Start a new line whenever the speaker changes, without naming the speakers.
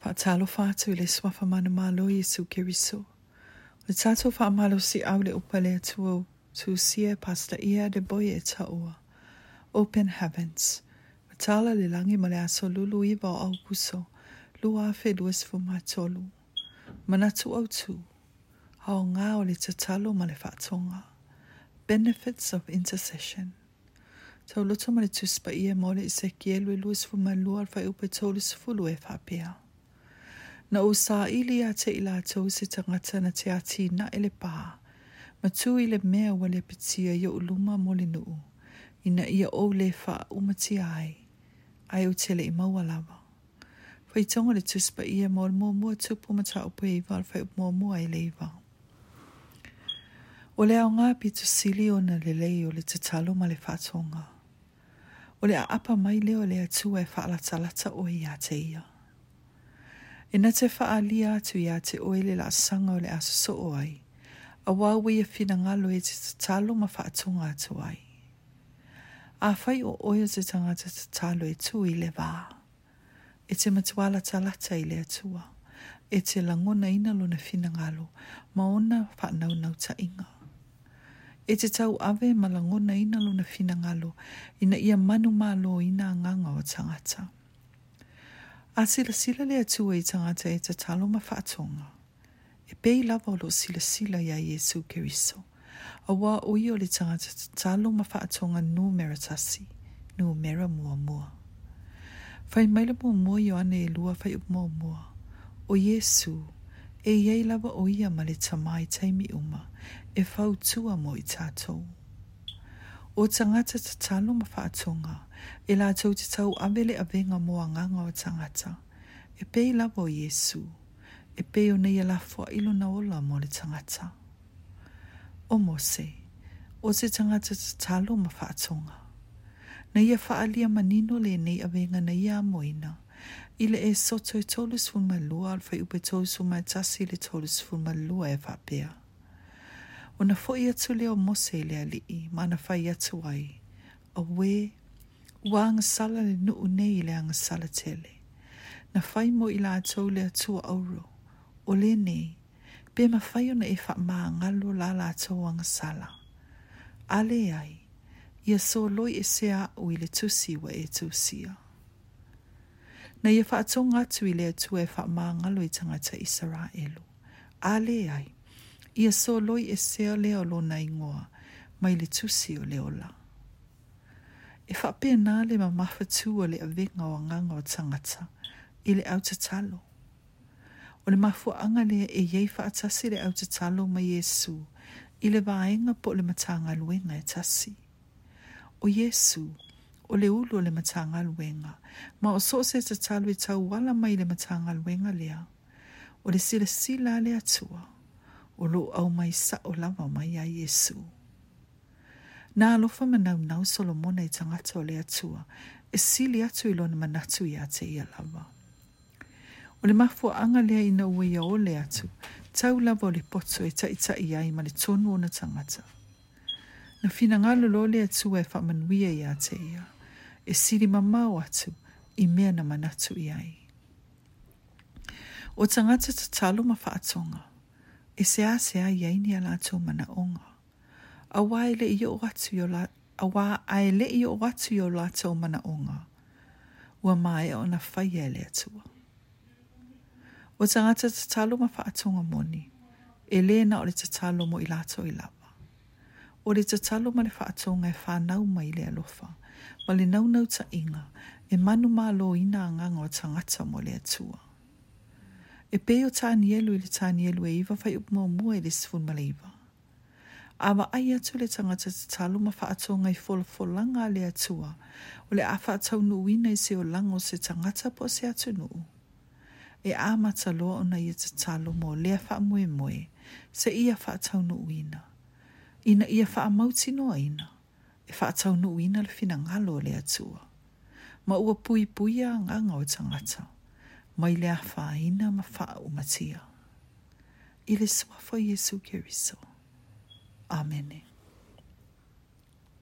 Patalo atu i le suafa mana malo Iesu Keriso. Le le fa malo si aule upale tuo tu atua o tusia e de boia e taua. Open Heavens. Matala le langi ma le aso lulu iwa o au puso. Lua afe duas fumatolu. Manatu au tu. Haonga o le tatalo male fatonga. Benefits of Intercession. Tau loto ma le tuspa ia mo le isekielu e luas malu alfa upa tolu sifulu e faapea. na o sa ili a te ila tau se tangata na te ati na ele pā. Ma tu i le mea wa le pitia i o luma mo le nuu. I ia o le wha umati ai. Ai o tele i maua lawa. Whai tonga le tuspa ia mo le mua mua tupu ma ta upu i wala whai mua mua e i le iwa. O le au pitu sili o na le lei o le te talo ma le whatonga. O le a apa mai leo le a atua e whaalata lata o i a te ia. Ia. E na te whaalia atu i a te oele la sanga o le aso so o ai. A wawe a whina ngalo e te tatalo ma whaatunga atu ai. A whai o oia te tangata tatalo e tu i le vaa. E te matuala talata i le atua. E te langona ina lo na whina ngalo ma ona whaanaunau ta inga. E te tau ave ma langona ina lo na whina ngalo ina ia manu malo ina nganga o tangata. Ina ia o tangata. A sila sila le atua i tangata e te talo ma whaatonga. E pei lava lo sila sila ia Jesu Keriso. A wā ui o le tangata te talo ma whaatonga nu meratasi, nu mera mua mua. Whai maila mua mua yo ane e lua whai up mua mua. O Jesu, e iei lava o ia ma le tamai teimi uma, e whau tua mo i tātou. O tangata te talo ma whaatonga, o e la tau te tau amele a venga moa nganga o tangata. E pei lawa o Yesu, e pei o nei la lafua ilo na ola mo le tangata. O Mose, o se tangata te talo ma whaatonga. Na ia whaalia manino le nei a venga na ia moina, ile e soto e tolus fu ma lua al fai upe tolus fun ma tasi le tolus fu ma lua e whapea. O na fo i atu leo mose le ali i, ma na fai atu ai, a we Ua sala le nuu nei le anga sala tele. Na fai mo ila atou le atua auro. O le nei, pe ma fai ona e fa maa ngalo la la atou anga sala. Ale ai, ia so loi e se a ui le tusi wa e tusia. Na ia fa atou ngatu i le atua e fa maa ngalo i tangata i sara elu. Ale ai, ia so loi e se a leo lo na ingoa, mai le tusi o leo e fa pe na le ma ma fa tu o le avenga o nganga o tangata i le au talo. O le mafu anga e le e yei fa atasi le au talo ma Yesu i le vaenga po le matanga luenga e tasi. O Yesu, o le ulu o le matanga luenga, ma o sose te talo i e tau wala mai le matanga luenga lea, o le sila sila le atua, o lo au mai sa o lava mai a Yesu. Yesu. Nā alofa manau nau Solomona i tangata o le atua, e sili atu i lona manatu i a te ia O le mafu anga lea ina ue ia o le atu, tau lava o le poto e tai tai ai ma le tonu o na tangata. Na fina ngalo lo le atu e whamanuia i a te ia, e sili mamau atu i mea na manatu i ai. O tangata ta talo ma whaatonga, e se a se a iaini ala atu mana onga a wai yo la, a wā ai le iyo watu yo la tau mana o ngā. Ua mai e o na whaia e le atua. Ua tangata ta talo ma wha atonga moni, e le na o le ta talo mo i lato i lawa. O le ta talo ma le wha atonga e wha nau mai le alofa, ma le nau nau ta inga, e manu mā lo ina a nganga o tangata mo le atua. E peo tāni elu i le tāni elu e iwa whai upmo mua i le sifun ma a wa ai atu le tangata te talu ma whaatau ngai fol folanga le atua o le awhaatau nu winei se o lango se tangata po se atu nu. E ama mata loa o nei te talu mo le a mwe mwe se ia whaatau nu wina. Ina ia wha mauti no ina e whaatau nu wina le fina ngalo le atua. Ma ua pui puia ngā ngau tangata mai le a wha ina ma wha umatia. Ile swafo Jesu Kiriso. Amen.